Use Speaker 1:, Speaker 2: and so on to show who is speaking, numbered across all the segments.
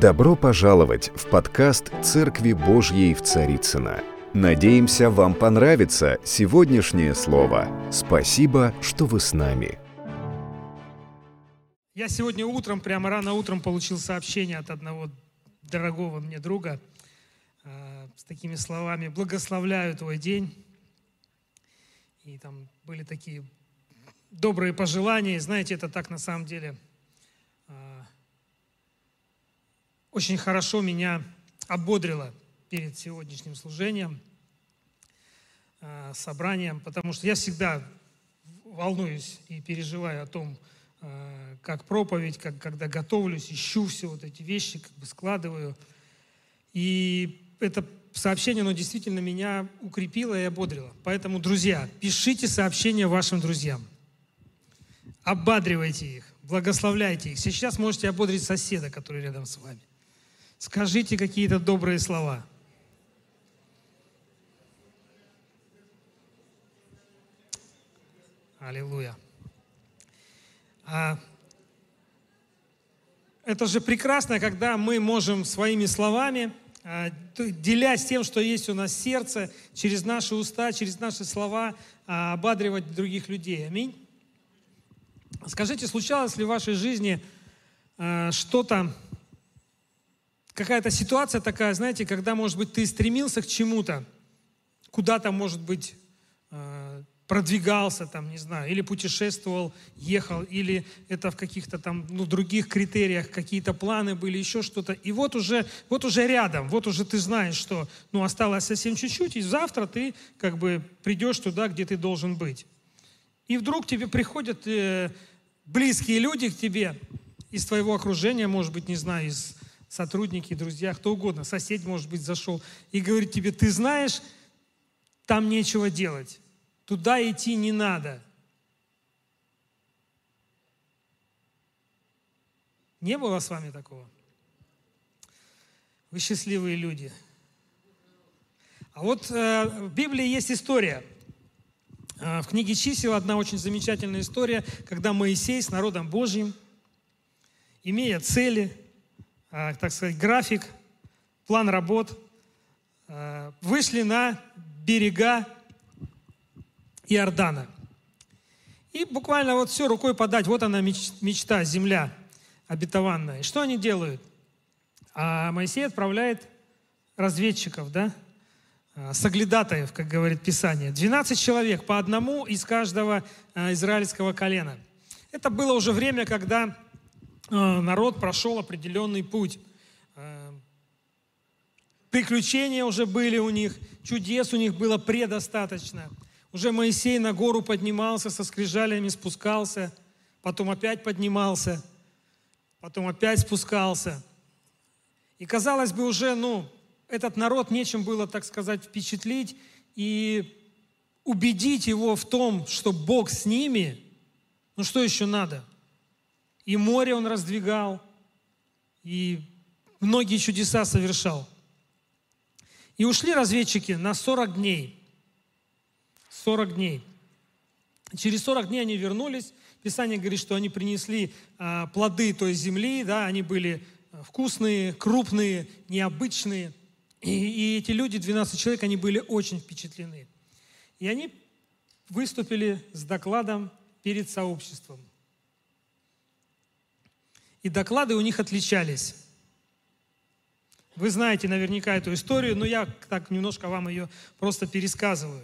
Speaker 1: Добро пожаловать в подкаст «Церкви Божьей в Царицына. Надеемся, вам понравится сегодняшнее слово. Спасибо, что вы с нами.
Speaker 2: Я сегодня утром, прямо рано утром получил сообщение от одного дорогого мне друга э, с такими словами «Благословляю твой день». И там были такие добрые пожелания. Знаете, это так на самом деле э, очень хорошо меня ободрило перед сегодняшним служением, э, собранием, потому что я всегда волнуюсь и переживаю о том, э, как проповедь, как, когда готовлюсь, ищу все вот эти вещи, как бы складываю. И это сообщение, оно действительно меня укрепило и ободрило. Поэтому, друзья, пишите сообщения вашим друзьям. Ободривайте их, благословляйте их. Сейчас можете ободрить соседа, который рядом с вами. Скажите какие-то добрые слова. Аллилуйя. А, это же прекрасно, когда мы можем своими словами, а, делясь тем, что есть у нас сердце, через наши уста, через наши слова, а, ободривать других людей. Аминь. Скажите, случалось ли в вашей жизни а, что-то, какая-то ситуация такая, знаете, когда, может быть, ты стремился к чему-то, куда-то, может быть, продвигался там, не знаю, или путешествовал, ехал, или это в каких-то там ну, других критериях какие-то планы были, еще что-то. И вот уже, вот уже рядом, вот уже ты знаешь, что ну, осталось совсем чуть-чуть, и завтра ты как бы придешь туда, где ты должен быть. И вдруг тебе приходят э, близкие люди к тебе из твоего окружения, может быть, не знаю, из сотрудники, друзья, кто угодно, сосед, может быть, зашел, и говорит тебе, ты знаешь, там нечего делать Туда идти не надо. Не было с вами такого? Вы счастливые люди. А вот э, в Библии есть история. Э, в книге чисел одна очень замечательная история, когда Моисей с народом Божьим, имея цели, так сказать, график, план работ, э, вышли на берега Иордана. И буквально вот все рукой подать, вот она мечта, земля обетованная. Что они делают? А Моисей отправляет разведчиков, да, а, соглядатаев, как говорит Писание. 12 человек, по одному из каждого израильского колена. Это было уже время, когда народ прошел определенный путь. Приключения уже были у них, чудес у них было предостаточно – уже Моисей на гору поднимался, со скрижалями спускался, потом опять поднимался, потом опять спускался. И казалось бы уже, ну, этот народ нечем было, так сказать, впечатлить и убедить его в том, что Бог с ними, ну что еще надо? И море он раздвигал, и многие чудеса совершал. И ушли разведчики на 40 дней. 40 дней. Через 40 дней они вернулись. Писание говорит, что они принесли а, плоды той земли, да, они были а, вкусные, крупные, необычные. И, и эти люди, 12 человек, они были очень впечатлены. И они выступили с докладом перед сообществом. И доклады у них отличались. Вы знаете наверняка эту историю, но я так немножко вам ее просто пересказываю.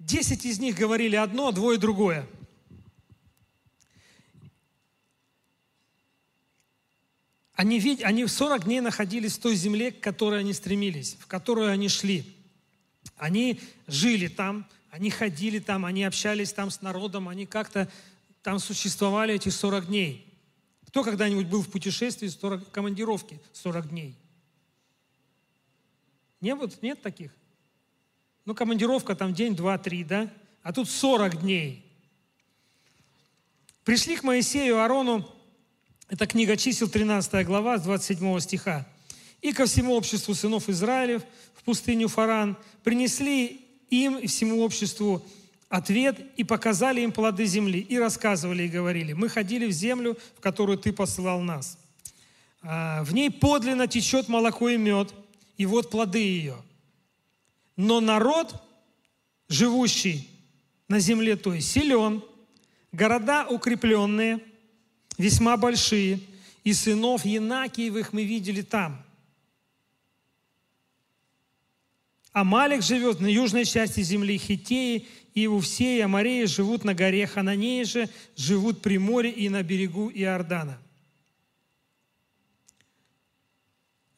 Speaker 2: Десять из них говорили одно, двое другое. Они, вид, они 40 дней находились в той земле, к которой они стремились, в которую они шли. Они жили там, они ходили там, они общались там с народом, они как-то там существовали эти 40 дней. Кто когда-нибудь был в путешествии, 40, командировки 40 дней? Не вот, нет таких? Ну, командировка там день, два, три, да? А тут 40 дней. Пришли к Моисею и Аарону, это книга чисел, 13 глава, с 27 стиха. И ко всему обществу сынов Израилев в пустыню Фаран принесли им и всему обществу ответ и показали им плоды земли, и рассказывали и говорили, мы ходили в землю, в которую ты посылал нас. А, в ней подлинно течет молоко и мед, и вот плоды ее. Но народ, живущий на земле той, силен, города укрепленные, весьма большие, и сынов Янакиевых мы видели там. Амалик живет на южной части земли Хитеи, и Иувсеи, Амареи живут на горе Хананеи же, живут при море и на берегу Иордана.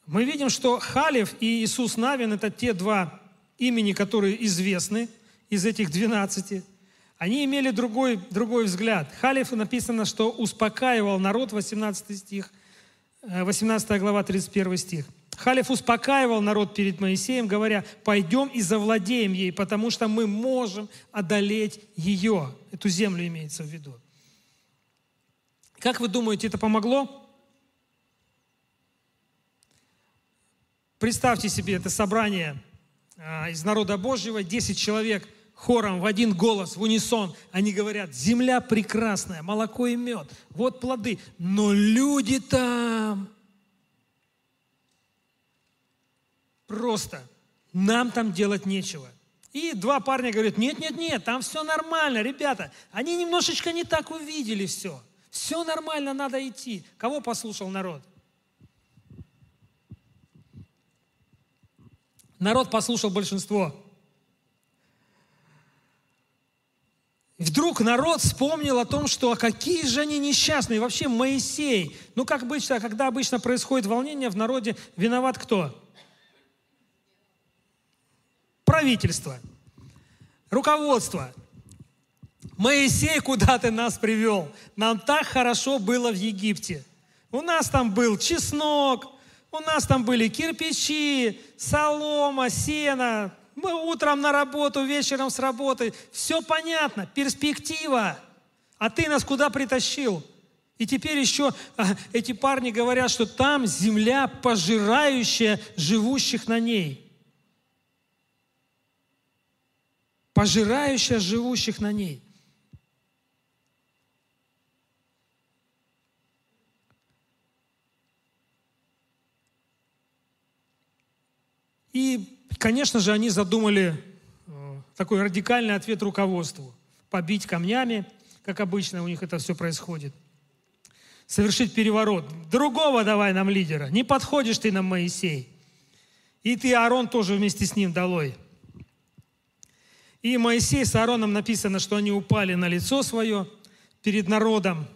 Speaker 2: Мы видим, что Халев и Иисус Навин – это те два имени, которые известны из этих двенадцати. Они имели другой, другой взгляд. Халев написано, что успокаивал народ, 18 стих, 18 э, глава, 31 стих. Халев успокаивал народ перед Моисеем, говоря, пойдем и завладеем ей, потому что мы можем одолеть ее. Эту землю имеется в виду. Как вы думаете, это помогло? Представьте себе это собрание а, из народа Божьего, 10 человек хором в один голос, в унисон. Они говорят, земля прекрасная, молоко и мед, вот плоды, но люди там Просто. Нам там делать нечего. И два парня говорят, нет, нет, нет, там все нормально, ребята. Они немножечко не так увидели все. Все нормально, надо идти. Кого послушал народ? Народ послушал большинство. Вдруг народ вспомнил о том, что а какие же они несчастные. Вообще Моисей. Ну, как обычно, когда обычно происходит волнение в народе, виноват кто? Правительство, руководство. Моисей, куда ты нас привел? Нам так хорошо было в Египте. У нас там был чеснок, у нас там были кирпичи, солома, сено. Мы утром на работу, вечером с работы. Все понятно, перспектива. А ты нас куда притащил? И теперь еще а, эти парни говорят, что там земля, пожирающая живущих на ней. Пожирающая живущих на ней. И, конечно же, они задумали э, такой радикальный ответ руководству. Побить камнями, как обычно у них это все происходит. Совершить переворот. Другого давай нам лидера. Не подходишь ты нам, Моисей. И ты, Аарон, тоже вместе с ним долой. И Моисей с Аароном написано, что они упали на лицо свое перед народом.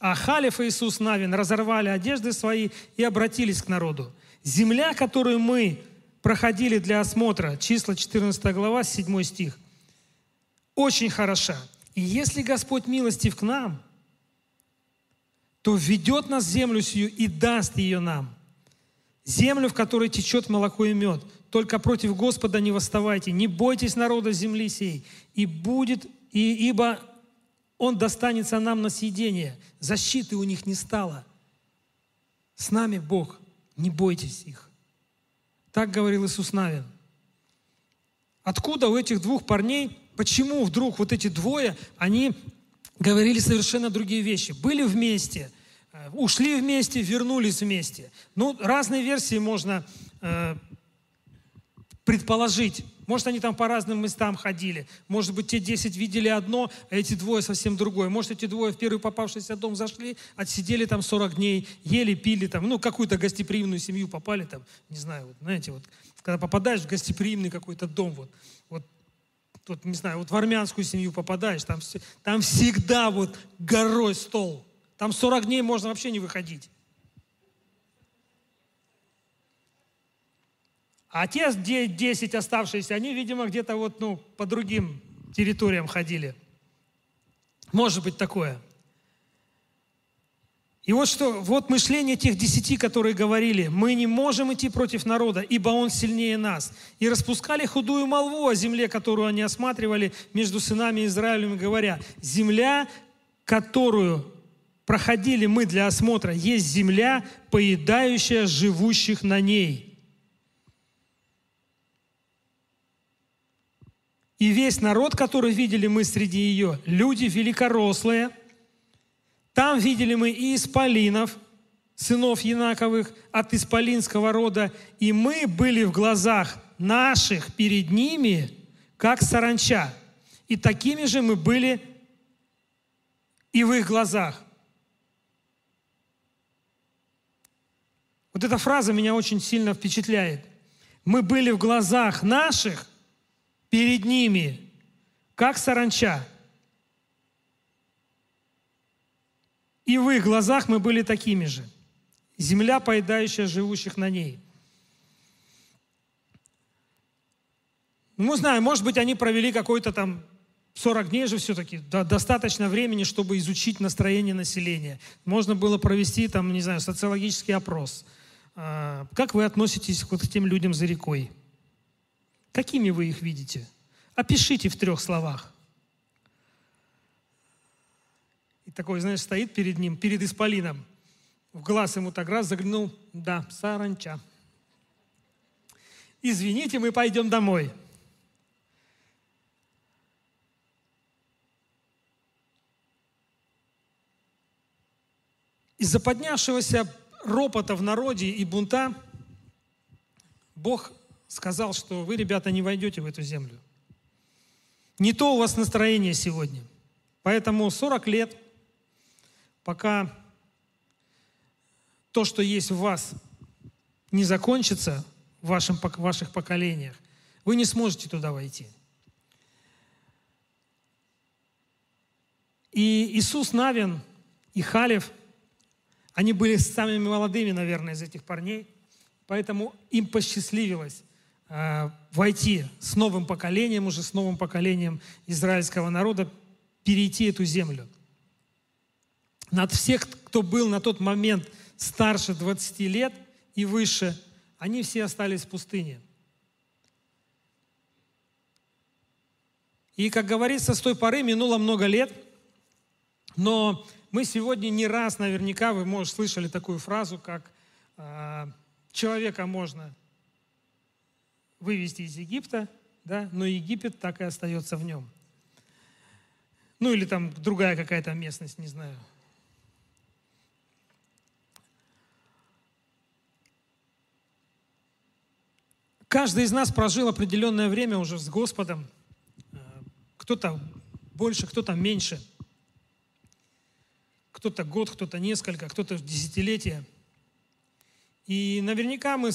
Speaker 2: А Халиф и Иисус Навин разорвали одежды свои и обратились к народу. Земля, которую мы проходили для осмотра, числа 14 глава, 7 стих, очень хороша. И если Господь милостив к нам, то введет нас в землю сию и даст ее нам. Землю, в которой течет молоко и мед, только против Господа не восставайте, не бойтесь народа земли сей, и будет, и, ибо он достанется нам на съедение. Защиты у них не стало. С нами Бог, не бойтесь их. Так говорил Иисус Навин. Откуда у этих двух парней, почему вдруг вот эти двое, они говорили совершенно другие вещи. Были вместе, э, ушли вместе, вернулись вместе. Ну, разные версии можно э, предположить. Может, они там по разным местам ходили. Может быть, те 10 видели одно, а эти двое совсем другое. Может, эти двое в первый попавшийся дом зашли, отсидели там 40 дней, ели, пили там, ну, какую-то гостеприимную семью попали там, не знаю, вот, знаете, вот, когда попадаешь в гостеприимный какой-то дом, вот, вот, вот, не знаю, вот в армянскую семью попадаешь, там, там всегда вот горой стол. Там 40 дней можно вообще не выходить. А те 10 оставшиеся, они, видимо, где-то вот, ну, по другим территориям ходили. Может быть такое. И вот что, вот мышление тех десяти, которые говорили, мы не можем идти против народа, ибо он сильнее нас. И распускали худую молву о земле, которую они осматривали между сынами Израилем, говоря, земля, которую проходили мы для осмотра, есть земля, поедающая живущих на ней. И весь народ, который видели мы среди ее, люди великорослые. Там видели мы и исполинов, сынов Янаковых от исполинского рода, и мы были в глазах наших перед ними, как саранча. И такими же мы были и в их глазах. Вот эта фраза меня очень сильно впечатляет. Мы были в глазах наших перед ними, как саранча. И в их глазах мы были такими же. Земля, поедающая живущих на ней. Ну, знаем, может быть, они провели какой-то там 40 дней же все-таки, да, достаточно времени, чтобы изучить настроение населения. Можно было провести там, не знаю, социологический опрос. А, как вы относитесь вот к тем людям за рекой? Какими вы их видите? Опишите в трех словах. И такой, знаешь, стоит перед ним, перед исполином. В глаз ему так раз заглянул, да, саранча. Извините, мы пойдем домой. Из-за поднявшегося ропота в народе и бунта Бог сказал, что вы, ребята, не войдете в эту землю. Не то у вас настроение сегодня. Поэтому 40 лет, пока то, что есть в вас, не закончится в вашем, в ваших поколениях, вы не сможете туда войти. И Иисус Навин и Халев – они были самыми молодыми, наверное, из этих парней, поэтому им посчастливилось войти с новым поколением, уже с новым поколением израильского народа, перейти эту землю. Над всех, кто был на тот момент старше 20 лет и выше, они все остались в пустыне. И, как говорится, с той поры минуло много лет, но мы сегодня не раз, наверняка, вы, может, слышали такую фразу, как э, «человека можно вывести из Египта, да, но Египет так и остается в нем». Ну или там другая какая-то местность, не знаю. Каждый из нас прожил определенное время уже с Господом. Э, кто-то больше, кто-то меньше – кто-то год, кто-то несколько, кто-то десятилетия. И наверняка мы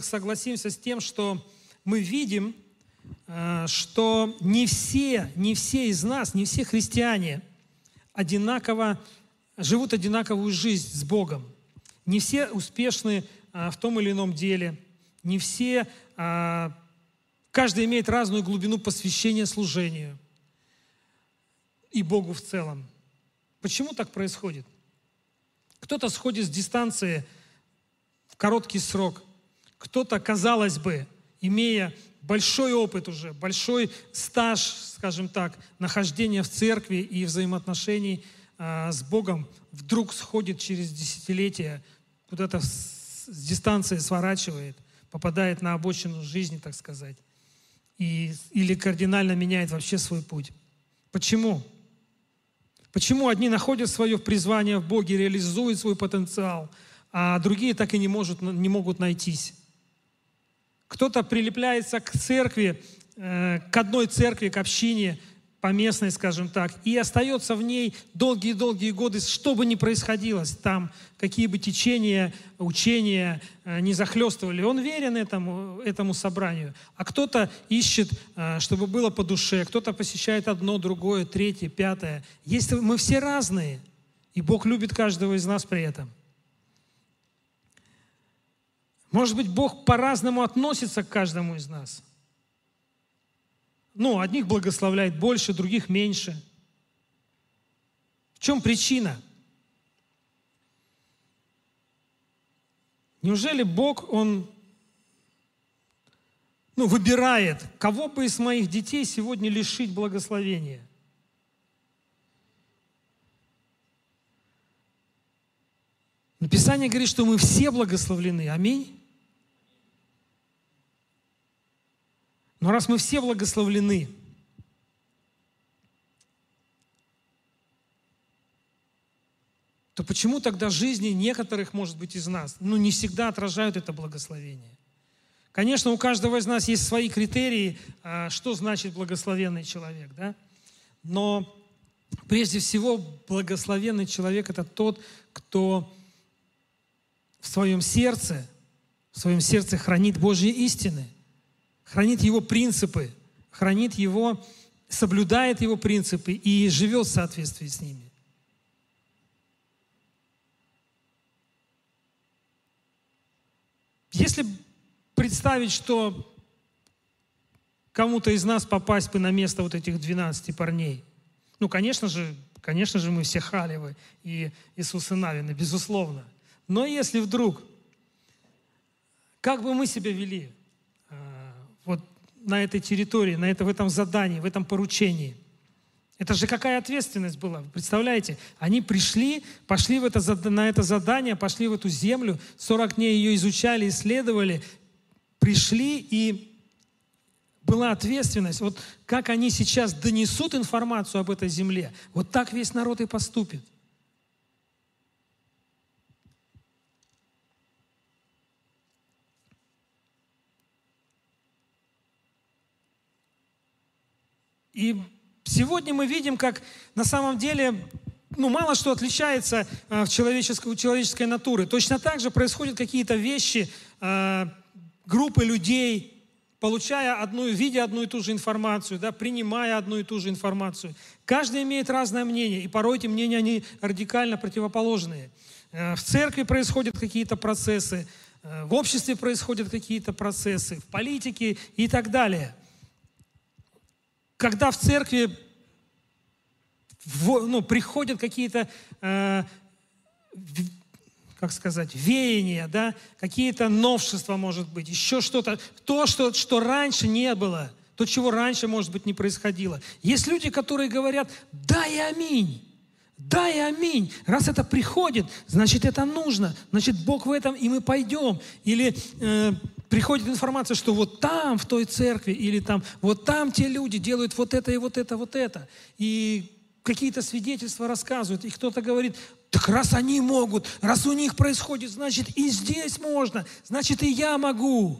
Speaker 2: согласимся с тем, что мы видим, э, что не все, не все из нас, не все христиане одинаково живут одинаковую жизнь с Богом. Не все успешны э, в том или ином деле. Не все, э, каждый имеет разную глубину посвящения служению и Богу в целом. Почему так происходит? Кто-то сходит с дистанции в короткий срок. Кто-то, казалось бы, имея большой опыт уже, большой стаж, скажем так, нахождения в церкви и взаимоотношений э, с Богом, вдруг сходит через десятилетия, куда-то с, с дистанции сворачивает, попадает на обочину жизни, так сказать, и, или кардинально меняет вообще свой путь. Почему? Почему одни находят свое призвание в Боге, реализуют свой потенциал, а другие так и не, может, не могут найтись? Кто-то прилепляется к церкви, э, к одной церкви, к общине, поместной, скажем так, и остается в ней долгие-долгие годы, что бы ни происходило там, какие бы течения, учения э, не захлестывали. Он верен этому, этому собранию. А кто-то ищет, э, чтобы было по душе, кто-то посещает одно, другое, третье, пятое. Есть, мы все разные, и Бог любит каждого из нас при этом. Может быть, Бог по-разному относится к каждому из нас – ну, одних благословляет больше, других меньше. В чем причина? Неужели Бог, Он ну, выбирает, кого бы из моих детей сегодня лишить благословения? Написание говорит, что мы все благословлены. Аминь. Но раз мы все благословлены, то почему тогда жизни некоторых, может быть, из нас, ну, не всегда отражают это благословение? Конечно, у каждого из нас есть свои критерии, а, что значит благословенный человек, да? Но прежде всего благословенный человек – это тот, кто в своем сердце, в своем сердце хранит Божьи истины – хранит Его принципы, хранит Его, соблюдает Его принципы и живет в соответствии с ними. Если представить, что кому-то из нас попасть бы на место вот этих 12 парней, ну, конечно же, конечно же, мы все Халевы и Иисусы Навины, безусловно. Но если вдруг, как бы мы себя вели вот на этой территории, на это, в этом задании, в этом поручении – это же какая ответственность была, представляете? Они пришли, пошли в это, на это задание, пошли в эту землю, 40 дней ее изучали, исследовали, пришли и была ответственность. Вот как они сейчас донесут информацию об этой земле, вот так весь народ и поступит. И Сегодня мы видим, как на самом деле ну, мало что отличается э, в человеческой, у человеческой натуры. Точно так же происходят какие-то вещи, э, группы людей, получая одну, видя одну и ту же информацию, да, принимая одну и ту же информацию. Каждый имеет разное мнение, и порой эти мнения, они радикально противоположные. Э, в церкви происходят какие-то процессы, в обществе происходят какие-то процессы, в политике и так далее – когда в церкви в, ну, приходят какие-то, э, как сказать, веяния, да, какие-то новшества, может быть, еще что-то, то, что, что раньше не было, то, чего раньше, может быть, не происходило. Есть люди, которые говорят, да и аминь. Да и аминь. Раз это приходит, значит это нужно. Значит Бог в этом, и мы пойдем. Или э, приходит информация, что вот там, в той церкви, или там, вот там те люди делают вот это и вот это, вот это. И какие-то свидетельства рассказывают, и кто-то говорит, так раз они могут, раз у них происходит, значит и здесь можно, значит и я могу.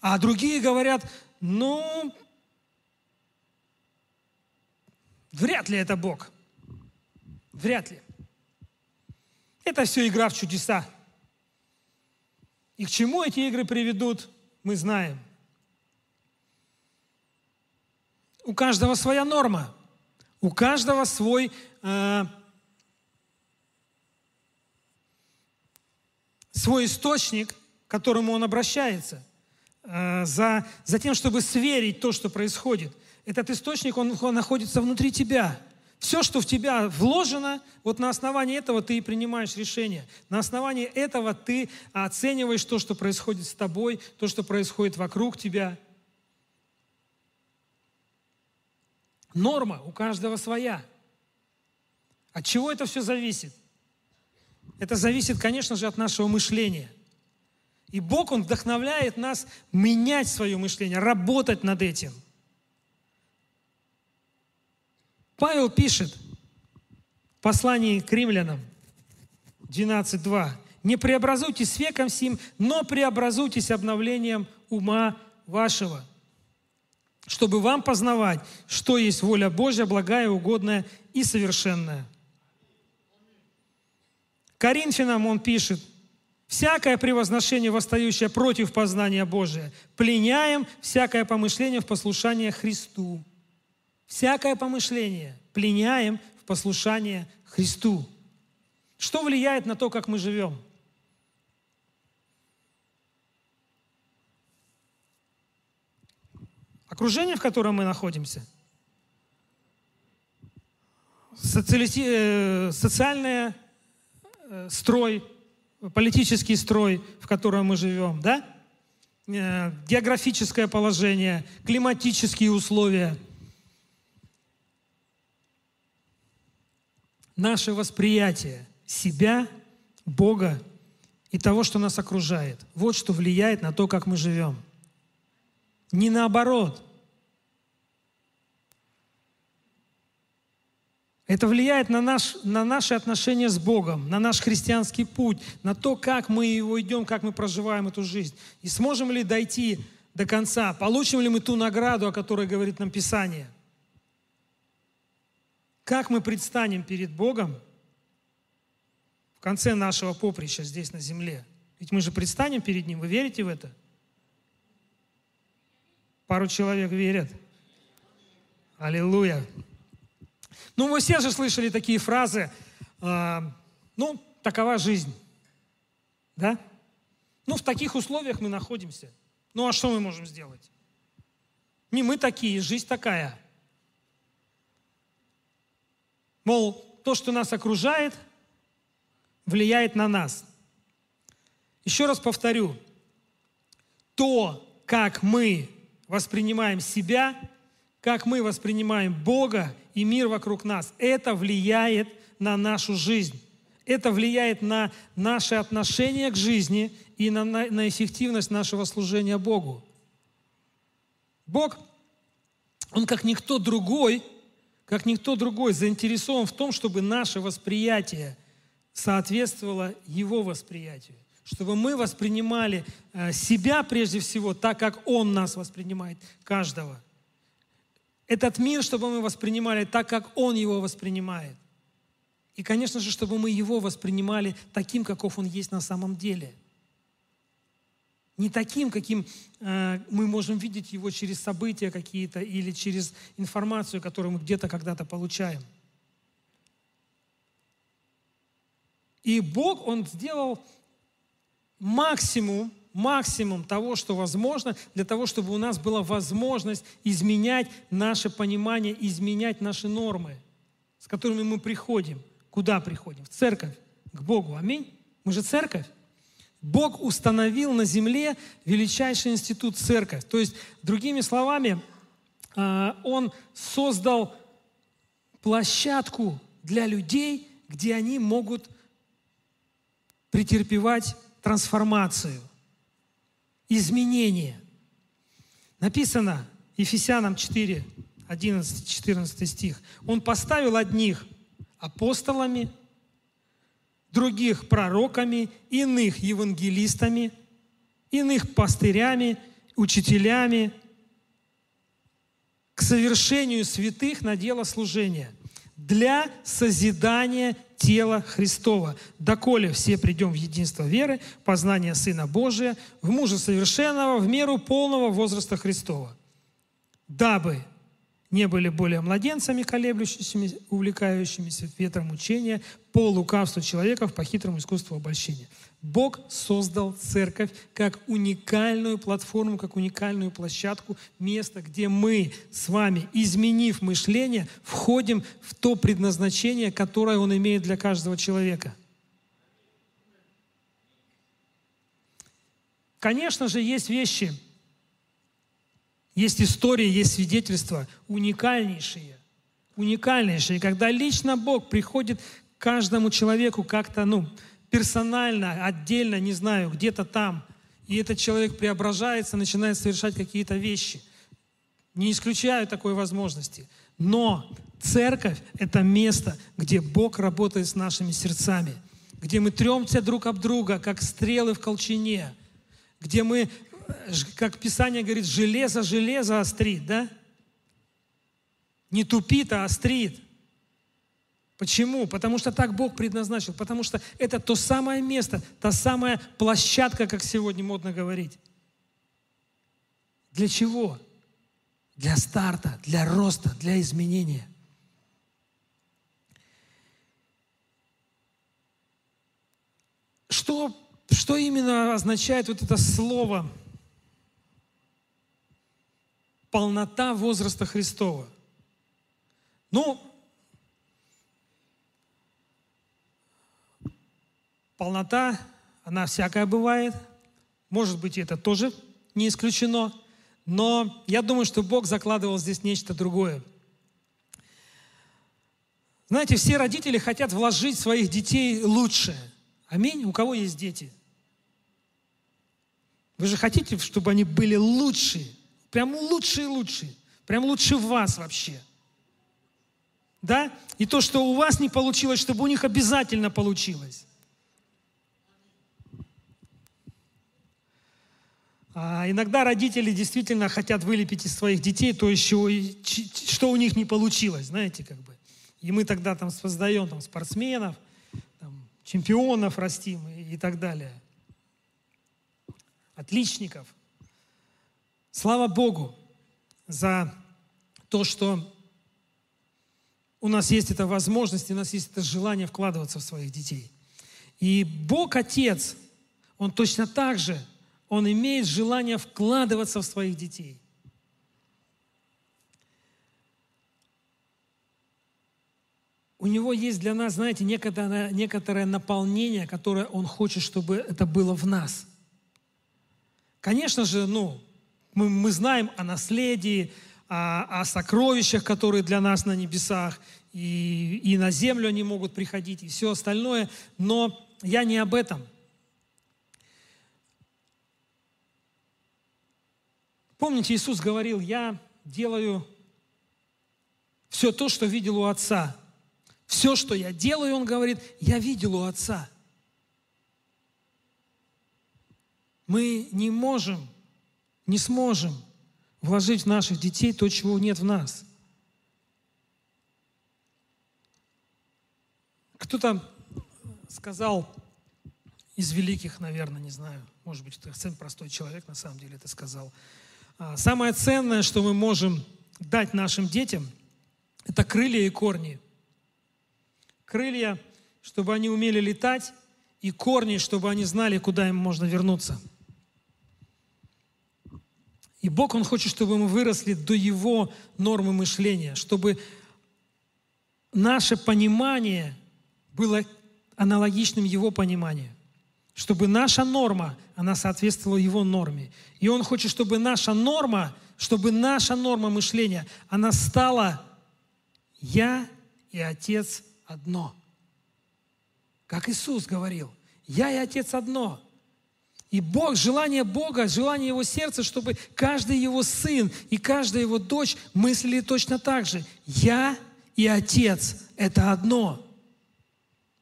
Speaker 2: А другие говорят, ну, вряд ли это Бог. Вряд ли. Это все игра в чудеса. И к чему эти игры приведут, мы знаем. У каждого своя норма, у каждого свой э, свой источник, к которому он обращается, э, за, за тем, чтобы сверить то, что происходит. Этот источник, он, он находится внутри тебя – все, что в тебя вложено, вот на основании этого ты и принимаешь решение. На основании этого ты оцениваешь то, что происходит с тобой, то, что происходит вокруг тебя. Норма у каждого своя. От чего это все зависит? Это зависит, конечно же, от нашего мышления. И Бог, Он вдохновляет нас менять свое мышление, работать над этим – Павел пишет в послании к римлянам 12.2. «Не преобразуйтесь веком сим, но преобразуйтесь обновлением ума вашего, чтобы вам познавать, что есть воля Божья, благая, угодная и совершенная». Коринфянам он пишет, «Всякое превозношение, восстающее против познания Божия, пленяем всякое помышление в послушание Христу» всякое помышление пленяем в послушание Христу. Что влияет на то, как мы живем? Окружение, в котором мы находимся. Социалити... Э, социальный э, строй, политический строй, в котором мы живем, да? Э, географическое положение, климатические условия – наше восприятие себя, Бога и того, что нас окружает. Вот что влияет на то, как мы живем. Не наоборот. Это влияет на, наш, на наши отношения с Богом, на наш христианский путь, на то, как мы его идем, как мы проживаем эту жизнь. И сможем ли дойти до конца, получим ли мы ту награду, о которой говорит нам Писание. Как мы предстанем перед Богом в конце нашего поприща здесь на земле. Ведь мы же предстанем перед Ним. Вы верите в это? Пару человек верят. Аллилуйя. Ну, вы все же слышали такие фразы, э, ну, такова жизнь, да? Ну, в таких условиях мы находимся. Ну, а что мы можем сделать? Не мы такие, жизнь такая. Мол, то, что нас окружает, влияет на нас. Еще раз повторю, то, как мы воспринимаем себя, как мы воспринимаем Бога и мир вокруг нас, это влияет на нашу жизнь. Это влияет на наши отношения к жизни и на, на, на эффективность нашего служения Богу. Бог, Он как никто другой, как никто другой заинтересован в том, чтобы наше восприятие соответствовало Его восприятию. Чтобы мы воспринимали э, себя прежде всего так, как Он нас воспринимает, каждого – этот мир, чтобы мы воспринимали так, как Он его воспринимает. И, конечно же, чтобы мы его воспринимали таким, каков он есть на самом деле. Не таким, каким э, мы можем видеть его через события какие-то или через информацию, которую мы где-то когда-то получаем. И Бог, Он сделал максимум максимум того, что возможно, для того, чтобы у нас была возможность изменять наше понимание, изменять наши нормы, с которыми мы приходим. Куда приходим? В церковь, к Богу. Аминь. Мы же церковь. Бог установил на земле величайший институт церковь. То есть, другими словами, а, Он создал площадку для людей, где они могут претерпевать трансформацию изменение. Написано Ефесянам 4, 11, 14 стих. Он поставил одних апостолами, других пророками, иных евангелистами, иных пастырями, учителями к совершению святых на дело служения для созидания тела Христова, доколе все придем в единство веры, познание Сына Божия, в мужа совершенного, в меру полного возраста Христова, дабы не были более младенцами, колеблющимися, увлекающимися ветром учения, по лукавству человеков, по хитрому искусству обольщения. Бог создал церковь как уникальную платформу, как уникальную площадку, место, где мы с вами, изменив мышление, входим в то предназначение, которое Он имеет для каждого человека. Конечно же, есть вещи, есть истории, есть свидетельства уникальнейшие, уникальнейшие, когда лично Бог приходит к каждому человеку как-то, ну, персонально, отдельно, не знаю, где-то там, и этот человек преображается, начинает совершать какие-то вещи. Не исключаю такой возможности. Но церковь – это место, где Бог работает с нашими сердцами, где мы тремся друг об друга, как стрелы в колчине, где мы, как Писание говорит, железо железо острит, да? Не тупит, а острит – Почему? Потому что так Бог предназначил. Потому что это то самое место, та самая площадка, как сегодня модно говорить. Для чего? Для старта, для роста, для изменения. Что, что именно означает вот это слово полнота возраста Христова? Ну, полнота, она всякая бывает. Может быть, это тоже не исключено. Но я думаю, что Бог закладывал здесь нечто другое. Знаете, все родители хотят вложить в своих детей лучшее. Аминь. У кого есть дети? Вы же хотите, чтобы они были лучшие. Прям лучшие-лучшие. Прям лучше вас вообще. Да? И то, что у вас не получилось, чтобы у них обязательно получилось. А иногда родители действительно хотят вылепить из своих детей то, еще, что у них не получилось, знаете, как бы. И мы тогда там создаем там, спортсменов, там, чемпионов растим и так далее. Отличников. Слава Богу за то, что у нас есть эта возможность, у нас есть это желание вкладываться в своих детей. И Бог Отец, Он точно так же, Он имеет желание вкладываться в своих детей. У него есть для нас, знаете, некоторое, некоторое наполнение, которое он хочет, чтобы это было в нас. Конечно же, ну, мы, мы знаем о наследии, о, о сокровищах, которые для нас на небесах, и, и на землю они могут приходить, и все остальное, но я не об этом. Помните, Иисус говорил, я делаю все то, что видел у Отца. Все, что я делаю, Он говорит, я видел у Отца. Мы не можем, не сможем – вложить в наших детей то, чего нет в нас. Кто-то сказал из великих, наверное, не знаю, может быть, это совсем простой человек на самом деле это сказал. А, самое ценное, что мы можем дать нашим детям, это крылья и корни. Крылья, чтобы они умели летать, и корни, чтобы они знали, куда им можно вернуться – и Бог, Он хочет, чтобы мы выросли до Его нормы мышления, чтобы наше понимание было аналогичным Его пониманию, чтобы наша норма, она соответствовала Его норме. И Он хочет, чтобы наша норма, чтобы наша норма мышления, она стала «Я и Отец одно». Как Иисус говорил, «Я и Отец одно». И Бог, желание Бога, желание Его сердца, чтобы каждый Его сын и каждая Его дочь мыслили точно так же. Я и Отец – это одно.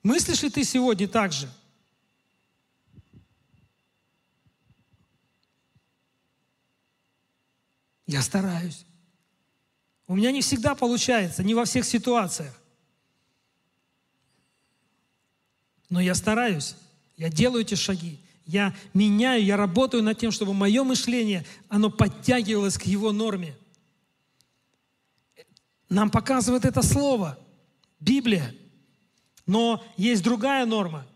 Speaker 2: Мыслишь ли ты сегодня так же? Я стараюсь. У меня не всегда получается, не во всех ситуациях. Но я стараюсь, я делаю эти шаги. Я меняю, я работаю над тем, чтобы мое мышление, оно подтягивалось к его норме. Нам показывает это слово, Библия. Но есть другая норма,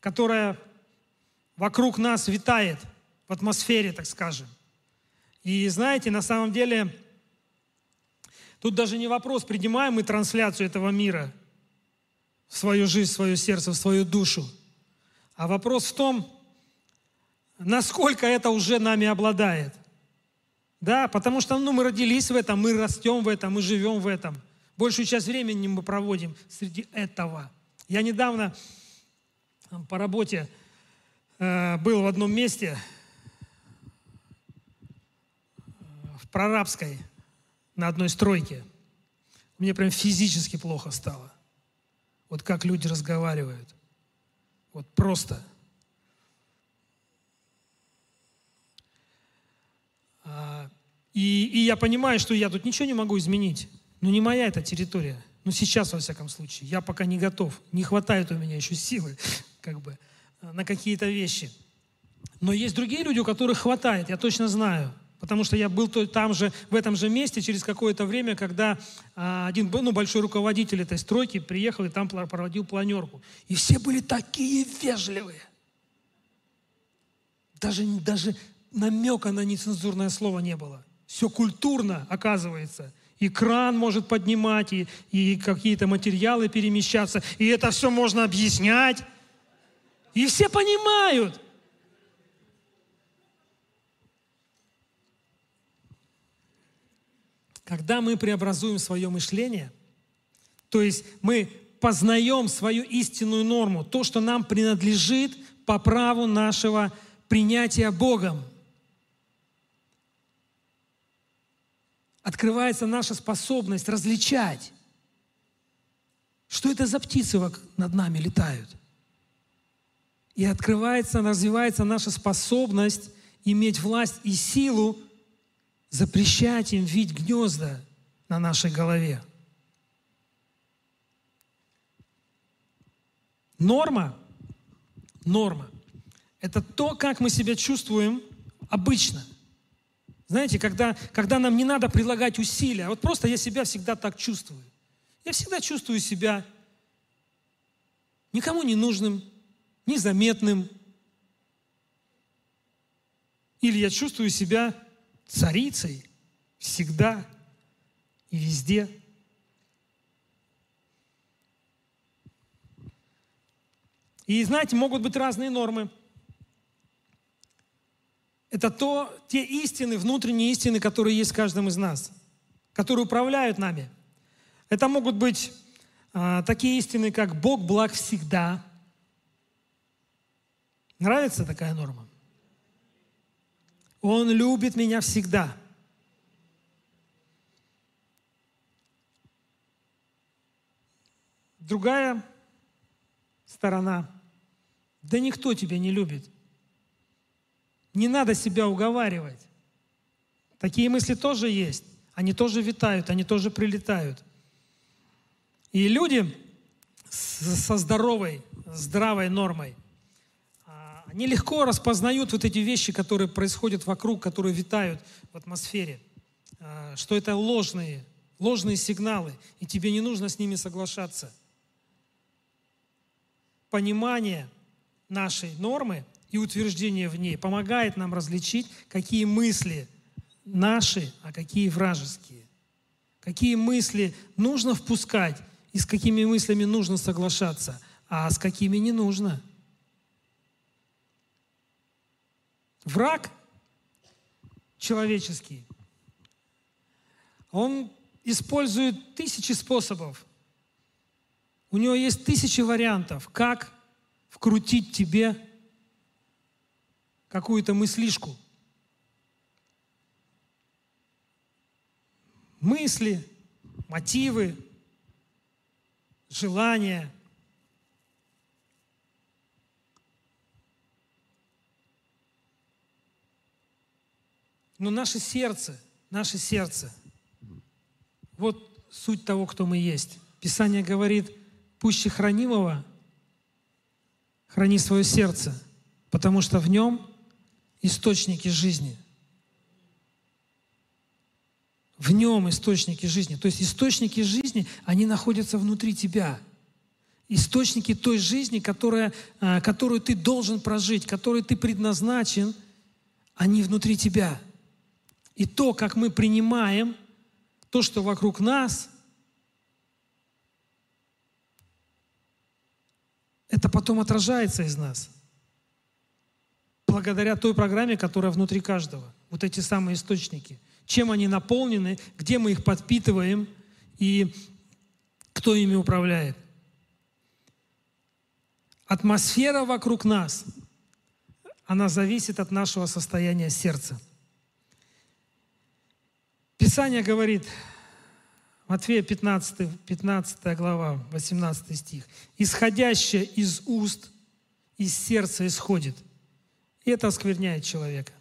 Speaker 2: которая вокруг нас витает в атмосфере, так скажем. И знаете, на самом деле, тут даже не вопрос, принимаем мы трансляцию этого мира в свою жизнь, в свое сердце, в свою душу. А вопрос в том, насколько это уже нами обладает. Да, потому что ну, мы родились в этом, мы растем в этом, мы живем в этом. Большую часть времени мы проводим среди этого. Я недавно по работе э, был в одном месте, в Прорабской, на одной стройке. Мне прям физически плохо стало. Вот как люди разговаривают. Вот просто – и, и я понимаю, что я тут ничего не могу изменить. Но не моя эта территория. Ну, сейчас, во всяком случае. Я пока не готов. Не хватает у меня еще силы, как бы, на какие-то вещи. Но есть другие люди, у которых хватает, я точно знаю. Потому что я был там же, в этом же месте через какое-то время, когда а, один ну, большой руководитель этой стройки приехал и там проводил планерку. И все были такие вежливые. Даже, даже намека на нецензурное слово не было. Все культурно, оказывается. И кран может поднимать, и, и какие-то материалы перемещаться. И это все можно объяснять. И все понимают. Когда мы преобразуем свое мышление, то есть мы познаем свою истинную норму, то, что нам принадлежит по праву нашего принятия Богом – открывается наша способность различать Что это за птицы над нами летают? И открывается, развивается наша способность иметь власть и силу запрещать им видеть гнезда на нашей голове. Норма, норма – это то, как мы себя чувствуем обычно. Знаете, когда, когда нам не надо прилагать усилия, вот просто я себя всегда так чувствую. Я всегда чувствую себя никому не нужным, незаметным. Или я чувствую себя царицей всегда и везде. И знаете, могут быть разные нормы. Это то, те истины, внутренние истины, которые есть в каждом из нас, которые управляют нами. Это могут быть а, такие истины, как Бог благ всегда. Нравится такая норма? Он любит меня всегда. Другая сторона. Да никто тебя не любит. Не надо себя уговаривать. Такие мысли тоже есть. Они тоже витают, они тоже прилетают. И люди со здоровой, здравой нормой, они легко распознают вот эти вещи, которые происходят вокруг, которые витают в атмосфере, а, что это ложные, ложные сигналы, и тебе не нужно с ними соглашаться. Понимание нашей нормы и утверждение в ней помогает нам различить, какие мысли наши, а какие вражеские. Какие мысли нужно впускать и с какими мыслями нужно соглашаться, а с какими не нужно – Враг человеческий, он использует тысячи способов. У него есть тысячи вариантов, как вкрутить тебе какую-то мыслишку. Мысли, мотивы, желания – Но наше сердце, наше сердце, вот суть того, кто мы есть. Писание говорит, пуще хранимого храни свое сердце, потому что в нем источники жизни. В нем источники жизни. То есть источники жизни, они находятся внутри тебя. Источники той жизни, которая, а, которую ты должен прожить, которой ты предназначен, они внутри тебя – и то, как мы принимаем то, что вокруг нас, это потом отражается из нас. Благодаря той программе, которая внутри каждого. Вот эти самые источники. Чем они наполнены, где мы их подпитываем и кто ими управляет. Атмосфера вокруг нас, она зависит от нашего состояния сердца – Писание говорит, Матфея 15, 15 глава, 18 стих. «Исходящее из уст, из сердца исходит». И это оскверняет человека.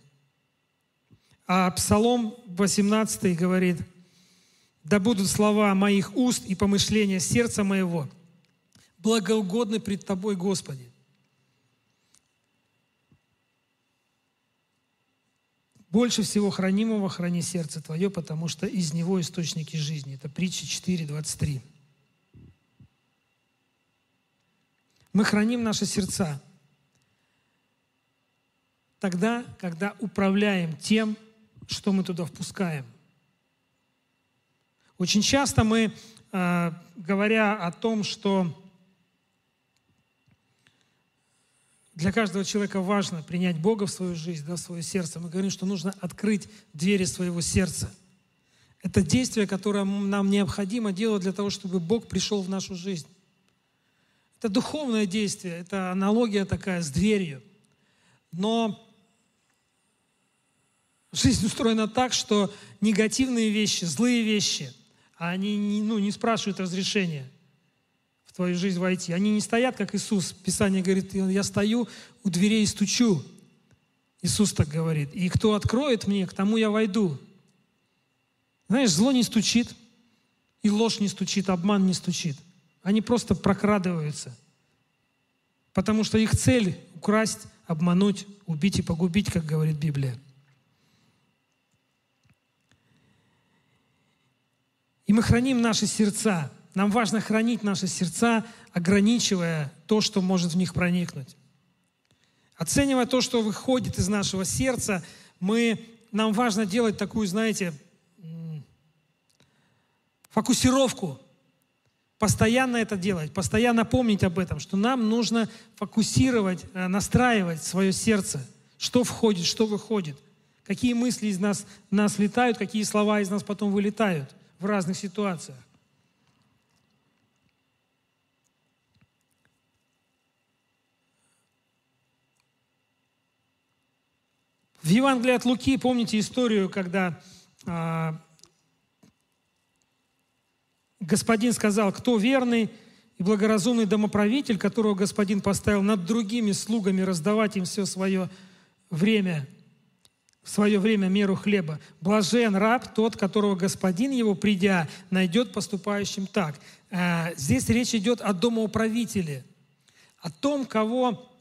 Speaker 2: А Псалом 18 говорит, «Да будут слова моих уст и помышления сердца моего благоугодны пред Тобой, Господи». Больше всего хранимого храни сердце твое, потому что из него источники жизни. Это притча 4, 23. Мы храним наши сердца тогда, когда управляем тем, что мы туда впускаем. Очень часто мы, а, говоря о том, что Для каждого человека важно принять Бога в свою жизнь, да, в свое сердце. Мы говорим, что нужно открыть двери своего сердца. Это действие, которое нам необходимо делать для того, чтобы Бог пришел в нашу жизнь. Это духовное действие, это аналогия такая с дверью. Но жизнь устроена так, что негативные вещи, злые вещи, они ну, не спрашивают разрешения в твою жизнь войти. Они не стоят, как Иисус. Писание говорит, я стою у дверей и стучу. Иисус так говорит. И кто откроет мне, к тому я войду. Знаешь, зло не стучит, и ложь не стучит, обман не стучит. Они просто прокрадываются. Потому что их цель – украсть, обмануть, убить и погубить, как говорит Библия. И мы храним наши сердца. Нам важно хранить наши сердца, ограничивая то, что может в них проникнуть. Оценивая то, что выходит из нашего сердца, мы, нам важно делать такую, знаете, фокусировку. Постоянно это делать, постоянно помнить об этом, что нам нужно фокусировать, э, настраивать свое сердце, что входит, что выходит, какие мысли из нас, нас летают, какие слова из нас потом вылетают в разных ситуациях. В Евангелии от Луки, помните историю, когда а, господин сказал, кто верный и благоразумный домоправитель, которого господин поставил над другими слугами раздавать им все свое время, в свое время меру хлеба. Блажен раб тот, которого господин его, придя, найдет поступающим так. А, здесь речь идет о домоуправителе, о том, кого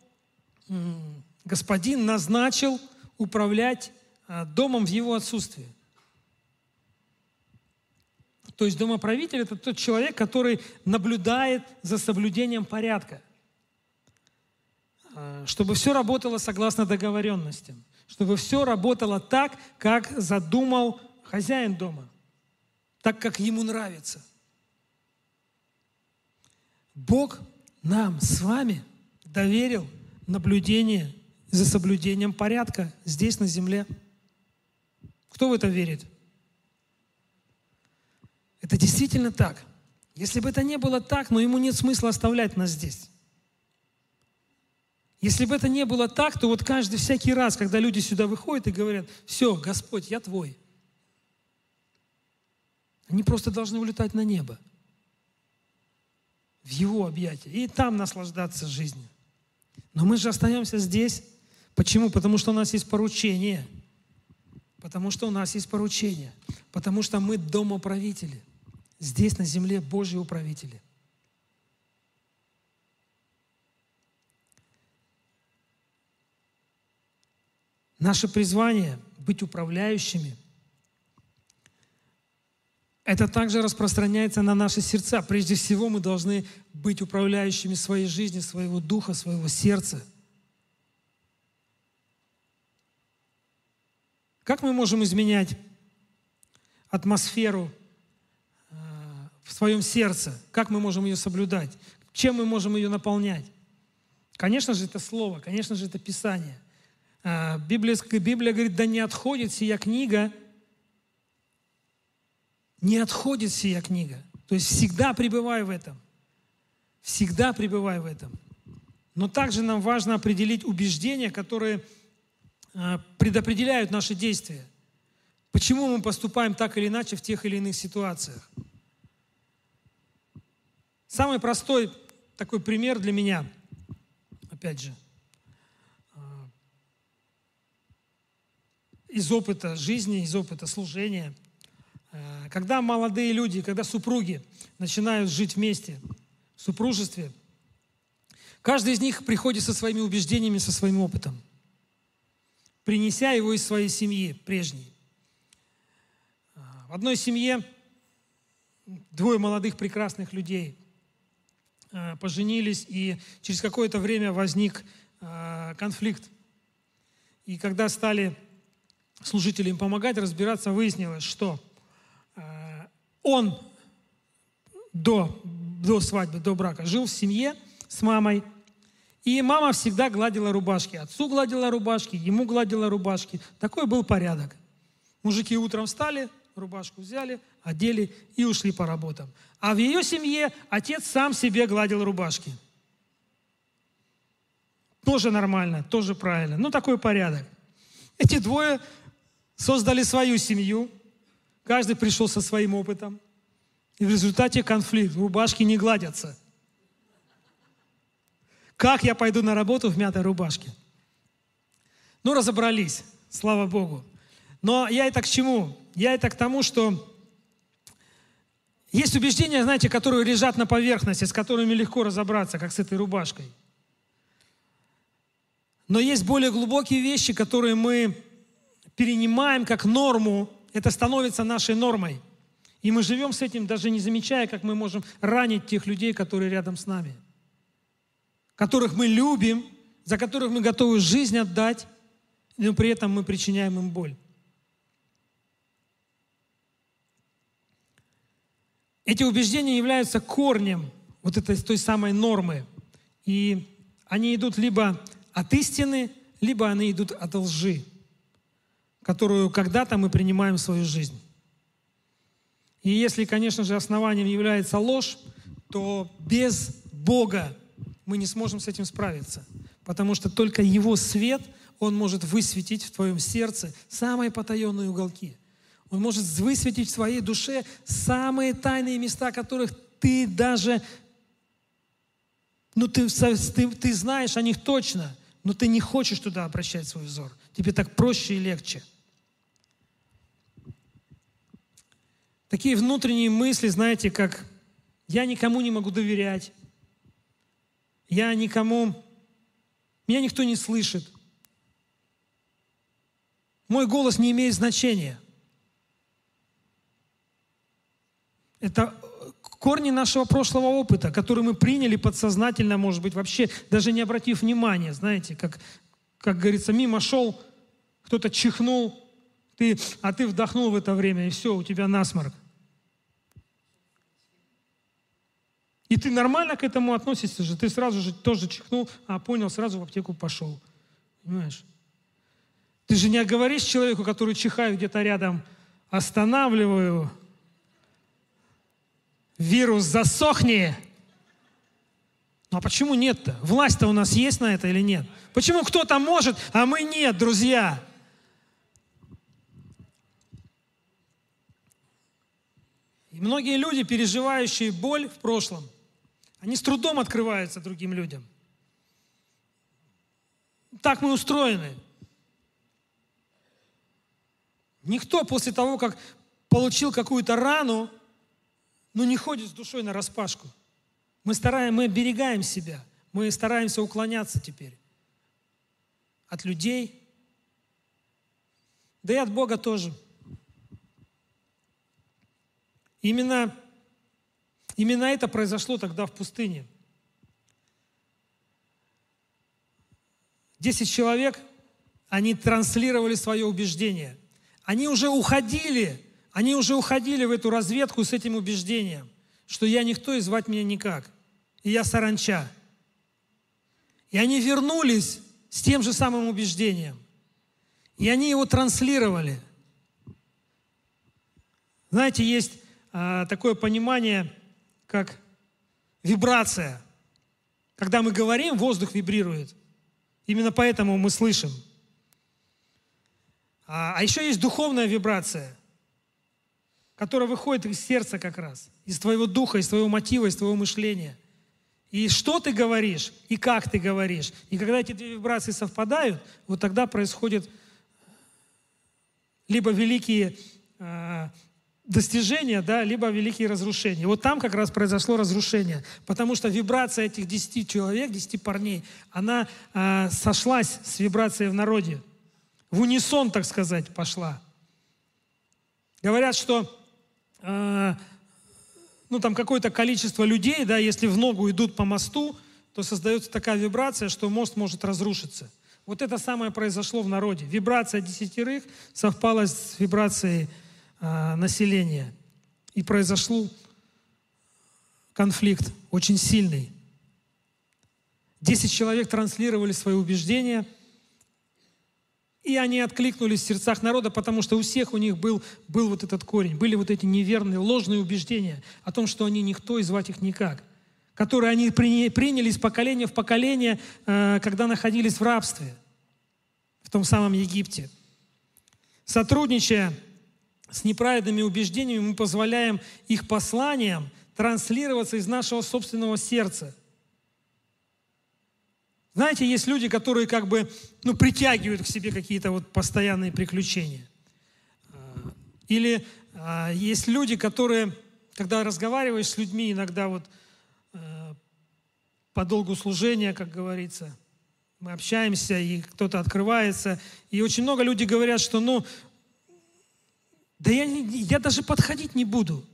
Speaker 2: господин назначил – управлять а, домом в его отсутствие. То есть домоправитель – это тот человек, который наблюдает за соблюдением порядка, а, чтобы все работало согласно договоренностям, чтобы все работало так, как задумал хозяин дома, так, как ему нравится. Бог нам с вами доверил наблюдение за соблюдением порядка здесь, на земле. Кто в это верит? Это действительно так. Если бы это не было так, но ему нет смысла оставлять нас здесь. Если бы это не было так, то вот каждый всякий раз, когда люди сюда выходят и говорят, все, Господь, я твой. Они просто должны улетать на небо, в Его объятия, и там наслаждаться жизнью. Но мы же остаемся здесь, Почему? Потому что у нас есть поручение. Потому что у нас есть поручение. Потому что мы домоправители. Здесь на земле Божьи управители. Наше призвание – быть управляющими. Это также распространяется на наши сердца. Прежде всего мы должны быть управляющими своей жизни, своего духа, своего сердца – Как мы можем изменять атмосферу э, в своем сердце? Как мы можем ее соблюдать? Чем мы можем ее наполнять? Конечно же, это Слово, конечно же, это Писание. Э, Библия, Библия говорит, да не отходит сия книга, не отходит сия книга. То есть всегда пребывай в этом. Всегда пребывай в этом. Но также нам важно определить убеждения, которые Э, предопределяют наши действия. Почему мы поступаем так или иначе в тех или иных ситуациях. Самый простой такой пример для меня, опять же, из опыта жизни, из опыта служения. Э, когда молодые люди, когда супруги начинают жить вместе, в супружестве, каждый из них приходит со своими убеждениями, со своим опытом – принеся его из своей семьи прежней. В одной семье двое молодых прекрасных людей а, поженились, и через какое-то время возник конфликт. И когда стали служители им помогать, разбираться, выяснилось, что а, он до, до свадьбы, до брака жил в семье с мамой – и мама всегда гладила рубашки. Отцу гладила рубашки, ему гладила рубашки. Такой был порядок. Мужики утром встали, рубашку взяли, одели и ушли по работам. А в ее семье отец сам себе гладил рубашки. Тоже нормально, тоже правильно. Ну, такой порядок. Эти двое создали свою семью. Каждый пришел со своим опытом. И в результате конфликт. Рубашки не гладятся. Как я пойду на работу в мятой рубашке? Ну, разобрались, слава Богу. Но я это к чему? Я это к тому, что есть убеждения, знаете, которые лежат на поверхности, с которыми легко разобраться, как с этой рубашкой. Но есть более глубокие вещи, которые мы перенимаем как норму, это становится нашей нормой. И мы живем с этим, даже не замечая, как мы можем ранить тех людей, которые рядом с нами, которых мы любим, за которых мы готовы жизнь отдать, но при этом мы причиняем им боль. Эти убеждения являются корнем вот этой той самой нормы. И они идут либо от истины, либо они идут от лжи, которую когда-то мы принимаем в свою жизнь. И если, конечно же, основанием является ложь, то без Бога мы не сможем с этим справиться. Потому что только Его свет, Он может высветить в твоем сердце самые потаенные уголки. Он может высветить в своей душе самые тайные места, которых ты даже, ну ты, ты, ты знаешь о них точно, но ты не хочешь туда обращать свой взор. Тебе так проще и легче. Такие внутренние мысли, знаете, как я никому не могу доверять, я никому, меня никто не слышит, мой голос не имеет значения – Это корни нашего прошлого опыта, который мы приняли подсознательно, может быть, вообще даже не обратив внимания, знаете, как, как говорится, мимо шел, кто-то чихнул, ты, а ты вдохнул в это время, и все, у тебя насморк. И ты нормально к этому относишься же, ты сразу же тоже чихнул, а понял, сразу в аптеку пошел. Понимаешь? Ты же не говоришь человеку, который чихает где-то рядом, останавливаю, вирус засохни. Ну а почему нет-то? Власть-то у нас есть на это или нет? Почему кто-то может, а мы нет, друзья? И многие люди, переживающие боль в прошлом, они с трудом открываются другим людям. Так мы устроены. Никто после того, как получил какую-то рану, но не ходит с душой на распашку. Мы стараем, мы оберегаем себя, мы стараемся уклоняться теперь от людей, да и от Бога тоже. Именно, именно это произошло тогда в пустыне. Десять человек, они транслировали свое убеждение. Они уже уходили они уже уходили в эту разведку с этим убеждением, что я никто и звать меня никак, и я саранча. И они вернулись с тем же самым убеждением. И они его транслировали. Знаете, есть а, такое понимание, как вибрация. Когда мы говорим, воздух вибрирует. Именно поэтому мы слышим. А, а еще есть духовная вибрация которая выходит из сердца как раз, из твоего духа, из твоего мотива, из твоего мышления. И что ты говоришь, и как ты говоришь. И когда эти две вибрации совпадают, вот тогда происходят либо великие э, достижения, да, либо великие разрушения. Вот там как раз произошло разрушение, потому что вибрация этих десяти человек, десяти парней, она э, сошлась с вибрацией в народе. В унисон, так сказать, пошла. Говорят, что а, ну, там какое-то количество людей, да, если в ногу идут по мосту, то создается такая вибрация, что мост может разрушиться. Вот это самое произошло в народе. Вибрация десятерых совпала с вибрацией э, населения. И произошел конфликт очень сильный. Десять человек транслировали свои убеждения – и они откликнулись в сердцах народа, потому что у всех у них был, был вот этот корень, были вот эти неверные, ложные убеждения о том, что они никто и звать их никак, которые они приняли из поколения в поколение, э, когда находились в рабстве, в том самом Египте. Сотрудничая с неправедными убеждениями, мы позволяем их посланиям транслироваться из нашего собственного сердца. Знаете, есть люди, которые как бы ну, притягивают к себе какие-то вот постоянные приключения. А, или а, есть люди, которые, когда разговариваешь с людьми, иногда вот а, по долгу служения, как говорится, мы общаемся, и кто-то открывается. И очень много людей говорят, что ну, да я, я даже подходить не буду.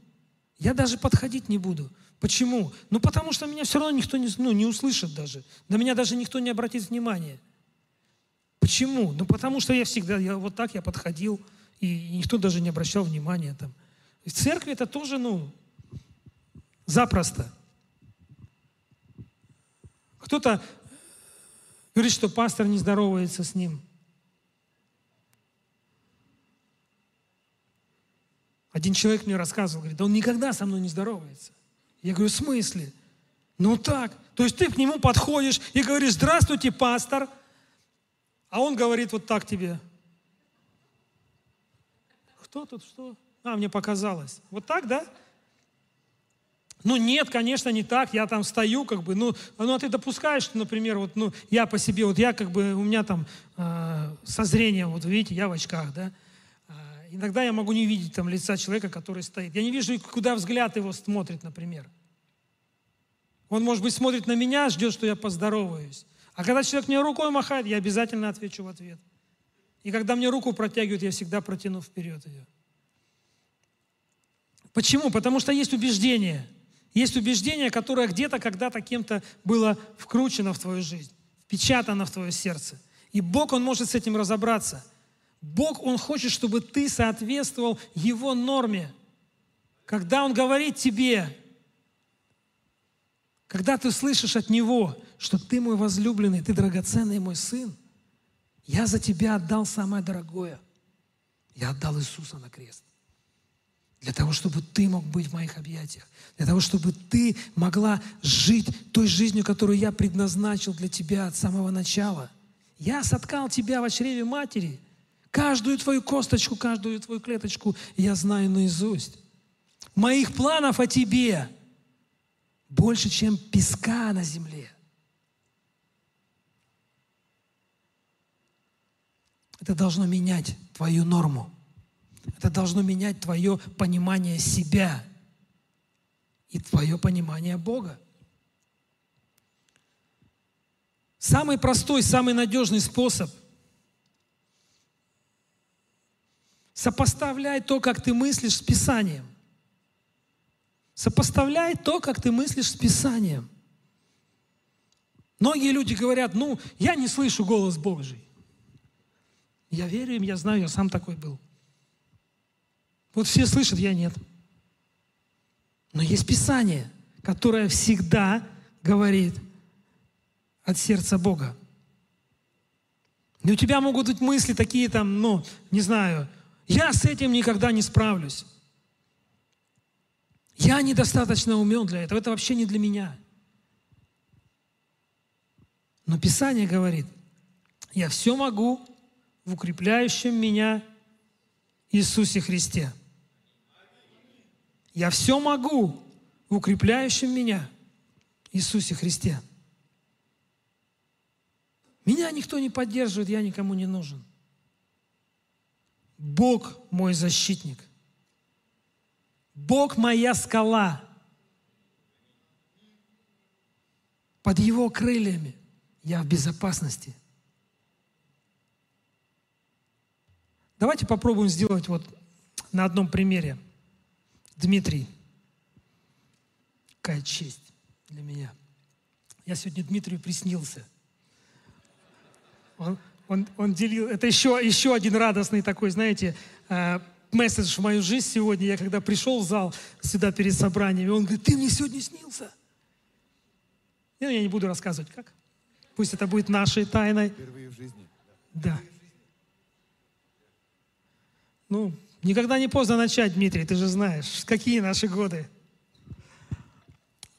Speaker 2: Я даже подходить не буду. Почему? Ну, потому что меня все равно никто не, ну, не услышит даже. На меня даже никто не обратит внимания. Почему? Ну, потому что я всегда, я вот так я подходил, и никто даже не обращал внимания там. В церкви это тоже, ну, запросто. Кто-то говорит, что пастор не здоровается с ним. Один человек мне рассказывал, говорит, да он никогда со мной не здоровается. Я говорю, в смысле? Ну так. То есть ты к нему подходишь и говоришь, здравствуйте, пастор. А он говорит вот так тебе. Кто тут что? А, мне показалось. Вот так, да? Ну нет, конечно, не так. Я там стою, как бы, ну, ну а ты допускаешь, что, например, вот, ну, я по себе, вот я как бы, у меня там э, со зрением, вот видите, я в очках, да, Иногда я могу не видеть там лица человека, который стоит. Я не вижу, куда взгляд его смотрит, например. Он, может быть, смотрит на меня, ждет, что я поздороваюсь. А когда человек мне рукой махает, я обязательно отвечу в ответ. И когда мне руку протягивают, я всегда протяну вперед ее. Почему? Потому что есть убеждение. Есть убеждение, которое где-то когда-то кем-то было вкручено в твою жизнь, впечатано в твое сердце. И Бог, Он может с этим разобраться – Бог, Он хочет, чтобы ты соответствовал Его норме. Когда Он говорит тебе, когда ты слышишь от Него, что ты мой возлюбленный, ты драгоценный мой сын, я за тебя отдал самое дорогое. Я отдал Иисуса на крест. Для того, чтобы ты мог быть в моих объятиях. Для того, чтобы ты могла жить той жизнью, которую я предназначил для тебя от самого начала. Я соткал тебя в чреве матери – Каждую твою косточку, каждую твою клеточку я знаю наизусть. Моих планов о тебе больше, чем песка на земле. Это должно менять твою норму. Это должно менять твое понимание себя и твое понимание Бога. Самый простой, самый надежный способ – Сопоставляй то, как ты мыслишь с Писанием. Сопоставляй то, как ты мыслишь с Писанием. Многие люди говорят, ну, я не слышу голос Божий. Я верю им, я знаю, я сам такой был. Вот все слышат, я нет. Но есть Писание, которое всегда говорит от сердца Бога. И у тебя могут быть мысли такие там, ну, не знаю, я с этим никогда не справлюсь. Я недостаточно умен для этого. Это вообще не для меня. Но Писание говорит, я все могу в укрепляющем меня Иисусе Христе. Я все могу в укрепляющем меня Иисусе Христе. Меня никто не поддерживает, я никому не нужен. Бог мой защитник. Бог моя скала. Под Его крыльями я в безопасности. Давайте попробуем сделать вот на одном примере. Дмитрий. Какая честь для меня. Я сегодня Дмитрию приснился. Он, он, он делил, это еще, еще один радостный такой, знаете, э, месседж в мою жизнь сегодня. Я когда пришел в зал сюда перед собранием, он говорит, ты мне сегодня снился. Я, я не буду рассказывать, как. Пусть это будет нашей тайной. Впервые в жизни. Да. Ну, никогда не поздно начать, Дмитрий, ты же знаешь, какие наши годы.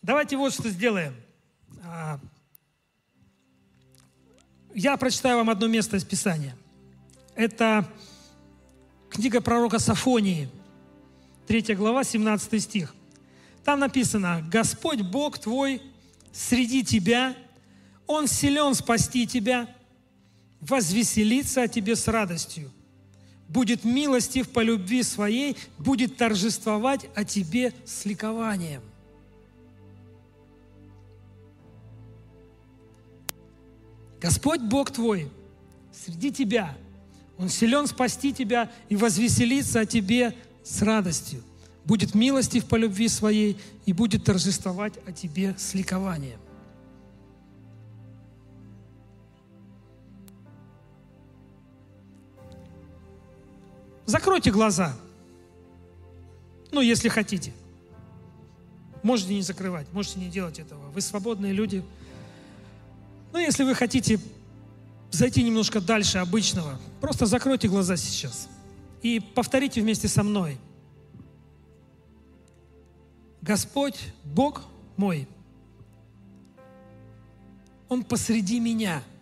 Speaker 2: Давайте вот что сделаем. Я прочитаю вам одно место из Писания. Это книга пророка Сафонии, 3 глава, 17 стих. Там написано, «Господь Бог твой среди тебя, Он силен спасти тебя, возвеселиться о тебе с радостью, будет милостив по любви своей, будет торжествовать о тебе с ликованием. Господь Бог твой среди тебя. Он силен спасти тебя и возвеселиться о тебе с радостью. Будет милостив по любви своей и будет торжествовать о тебе с ликованием. Закройте глаза. Ну, если хотите. Можете не закрывать, можете не делать этого. Вы свободные люди. Но если вы хотите зайти немножко дальше обычного, просто закройте глаза сейчас и повторите вместе со мной. Господь, Бог мой, Он посреди меня –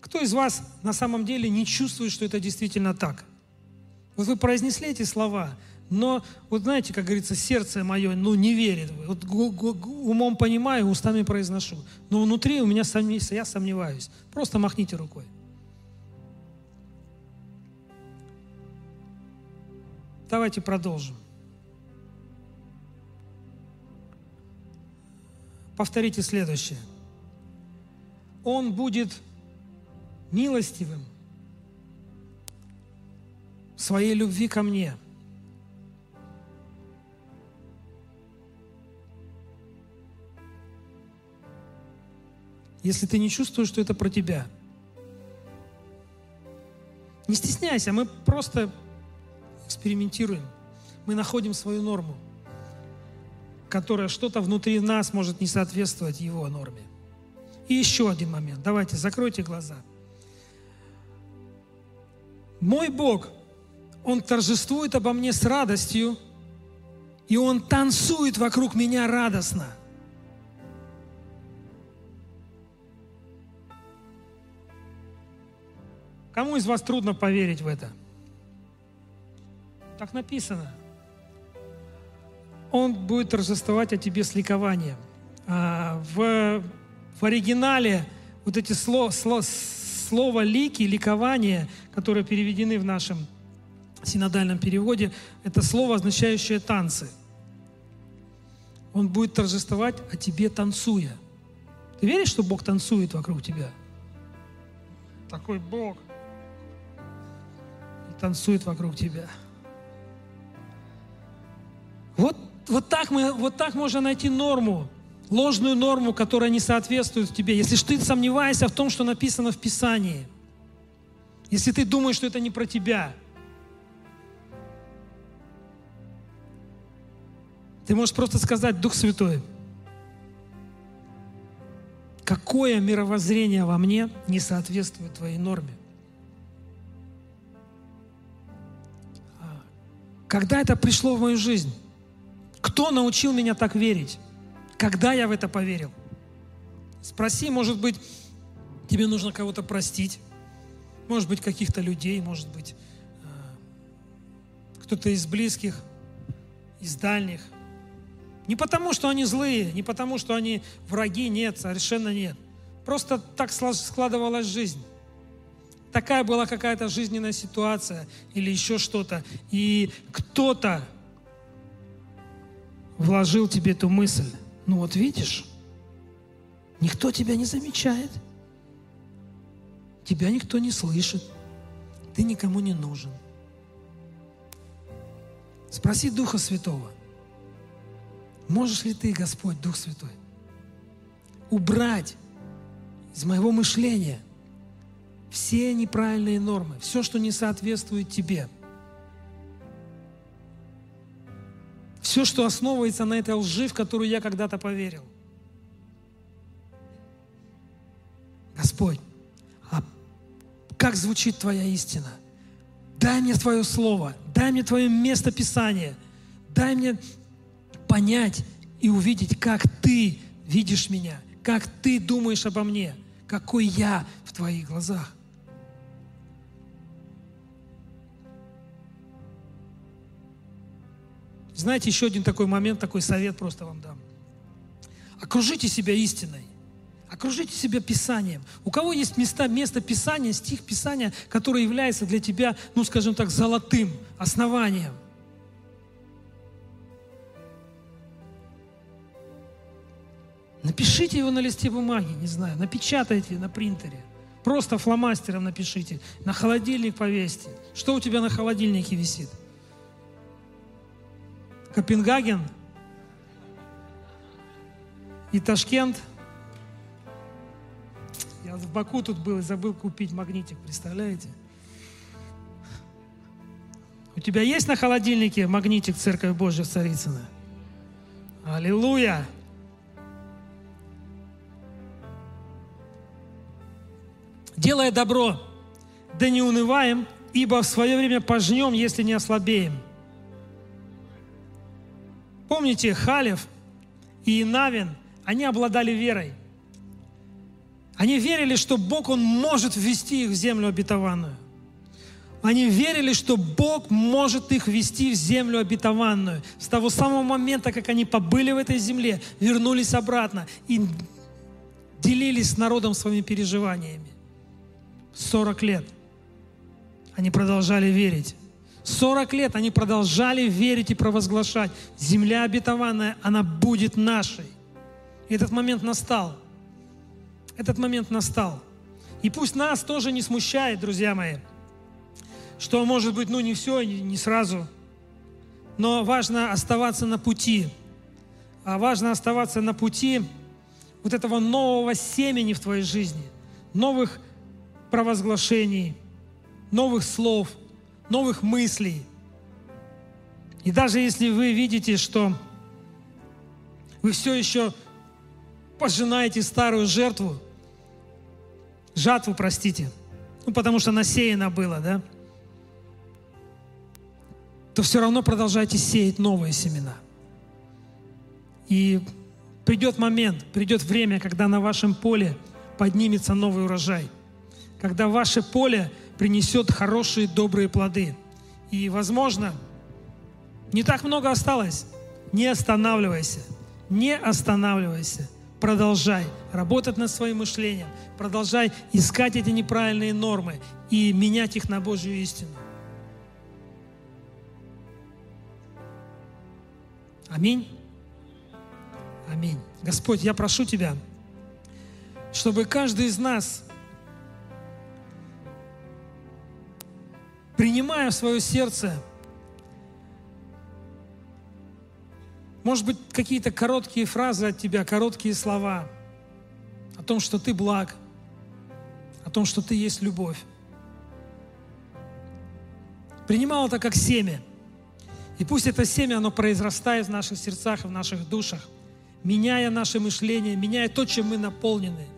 Speaker 2: Кто из вас на самом деле не чувствует, что это действительно так? Вот вы произнесли эти слова, но, вот знаете, как говорится, сердце мое, ну, не верит. Вот умом понимаю, устами произношу. Но внутри у меня сомни, я сомневаюсь. Просто махните рукой. Давайте продолжим. Повторите следующее. Он будет милостивым своей любви ко мне. Если ты не чувствуешь, что это про тебя, не стесняйся, мы просто экспериментируем. Мы находим свою норму, которая что-то внутри нас может не соответствовать его норме. И еще один момент. Давайте, закройте глаза – мой Бог, Он торжествует обо мне с радостью, и Он танцует вокруг меня радостно. Кому из вас трудно поверить в это? Так написано. Он будет торжествовать о тебе с ликованием. А, в, в оригинале вот эти слова, слова, слово «лики», «ликование», которые переведены в нашем синодальном переводе, это слово, означающее «танцы». Он будет торжествовать о тебе, танцуя. Ты веришь, что Бог танцует вокруг тебя? Такой Бог. Танцует вокруг тебя. Вот, вот, так мы, вот так можно найти норму ложную норму, которая не соответствует тебе, если ты сомневаешься в том, что написано в Писании, если ты думаешь, что это не про тебя, ты можешь просто сказать, Дух Святой, какое мировоззрение во мне не соответствует твоей норме? Когда это пришло в мою жизнь? Кто научил меня так верить? Когда я в это поверил? Спроси, может быть, тебе нужно кого-то простить, может быть, каких-то людей, может быть, э, кто-то из близких, из дальних. Не потому, что они злые, не потому, что они враги, нет, совершенно нет. Просто так складывалась жизнь. Такая была какая-то жизненная ситуация или еще что-то. И кто-то вложил тебе эту мысль. Ну вот видишь, никто тебя не замечает. Тебя никто не слышит. Ты никому не нужен. Спроси Духа Святого. Можешь ли ты, Господь, Дух Святой, убрать из моего мышления все неправильные нормы, все, что не соответствует тебе – Все, что основывается на этой лжи, в которую я когда-то поверил. Господь, а как звучит Твоя истина? Дай мне Твое Слово, дай мне Твое место Писания, дай мне понять и увидеть, как Ты видишь меня, как Ты думаешь обо мне, какой я в Твоих глазах. Знаете, еще один такой момент, такой совет просто вам дам. Окружите себя истиной. Окружите себя Писанием. У кого есть места, место Писания, стих Писания, который является для тебя, ну, скажем так, золотым основанием? Напишите его на листе бумаги, не знаю, напечатайте на принтере. Просто фломастером напишите, на холодильник повесьте. Что у тебя на холодильнике висит? Копенгаген и Ташкент. Я в Баку тут был и забыл купить магнитик, представляете? У тебя есть на холодильнике магнитик Церковь Божья Царицына? Аллилуйя! Делая добро, да не унываем, ибо в свое время пожнем, если не ослабеем. Помните, Халев и Навин, они обладали верой. Они верили, что Бог, Он может ввести их в землю обетованную. Они верили, что Бог может их ввести в землю обетованную. С того самого момента, как они побыли в этой земле, вернулись обратно и делились с народом своими переживаниями. 40 лет они продолжали верить. 40 лет они продолжали верить и провозглашать. Земля обетованная, она будет нашей. И этот момент настал. Этот момент настал. И пусть нас тоже не смущает, друзья мои, что может быть, ну не все, не сразу, но важно оставаться на пути. А важно оставаться на пути вот этого нового семени в твоей жизни, новых провозглашений, новых слов, новых мыслей. И даже если вы видите, что вы все еще пожинаете старую жертву, жатву, простите, ну, потому что насеяно было, да, то все равно продолжайте сеять новые семена. И придет момент, придет время, когда на вашем поле поднимется новый урожай – когда ваше поле принесет хорошие, добрые плоды. И, возможно, не так много осталось. Не останавливайся, не останавливайся. Продолжай работать над своим мышлением, продолжай искать эти неправильные нормы и менять их на Божью истину. Аминь. Аминь. Господь, я прошу Тебя, чтобы каждый из нас принимая в свое сердце, может быть, какие-то короткие фразы от тебя, короткие слова о том, что ты благ, о том, что ты есть любовь. Принимал это как семя. И пусть это семя, оно произрастает в наших сердцах и в наших душах, меняя наше мышление, меняя то, чем мы наполнены,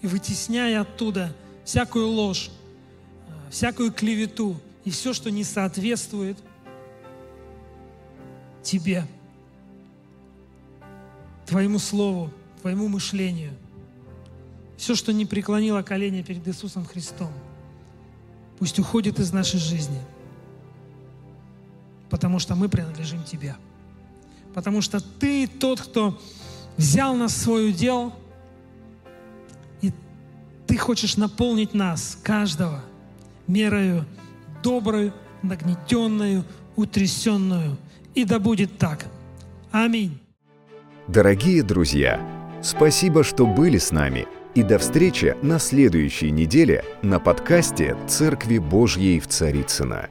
Speaker 2: и вытесняя оттуда всякую ложь, всякую клевету, и все, что не соответствует тебе, твоему слову, твоему мышлению, все, что не преклонило колени перед Иисусом Христом, пусть уходит из нашей жизни, потому что мы принадлежим Тебе. Потому что Ты тот, кто взял нас в свой удел, и Ты хочешь наполнить нас, каждого, мерою добрую, нагнетенную, утрясенную. И да будет так. Аминь.
Speaker 1: Дорогие друзья, спасибо, что были с нами. И до встречи на следующей неделе на подкасте «Церкви Божьей в Царицына.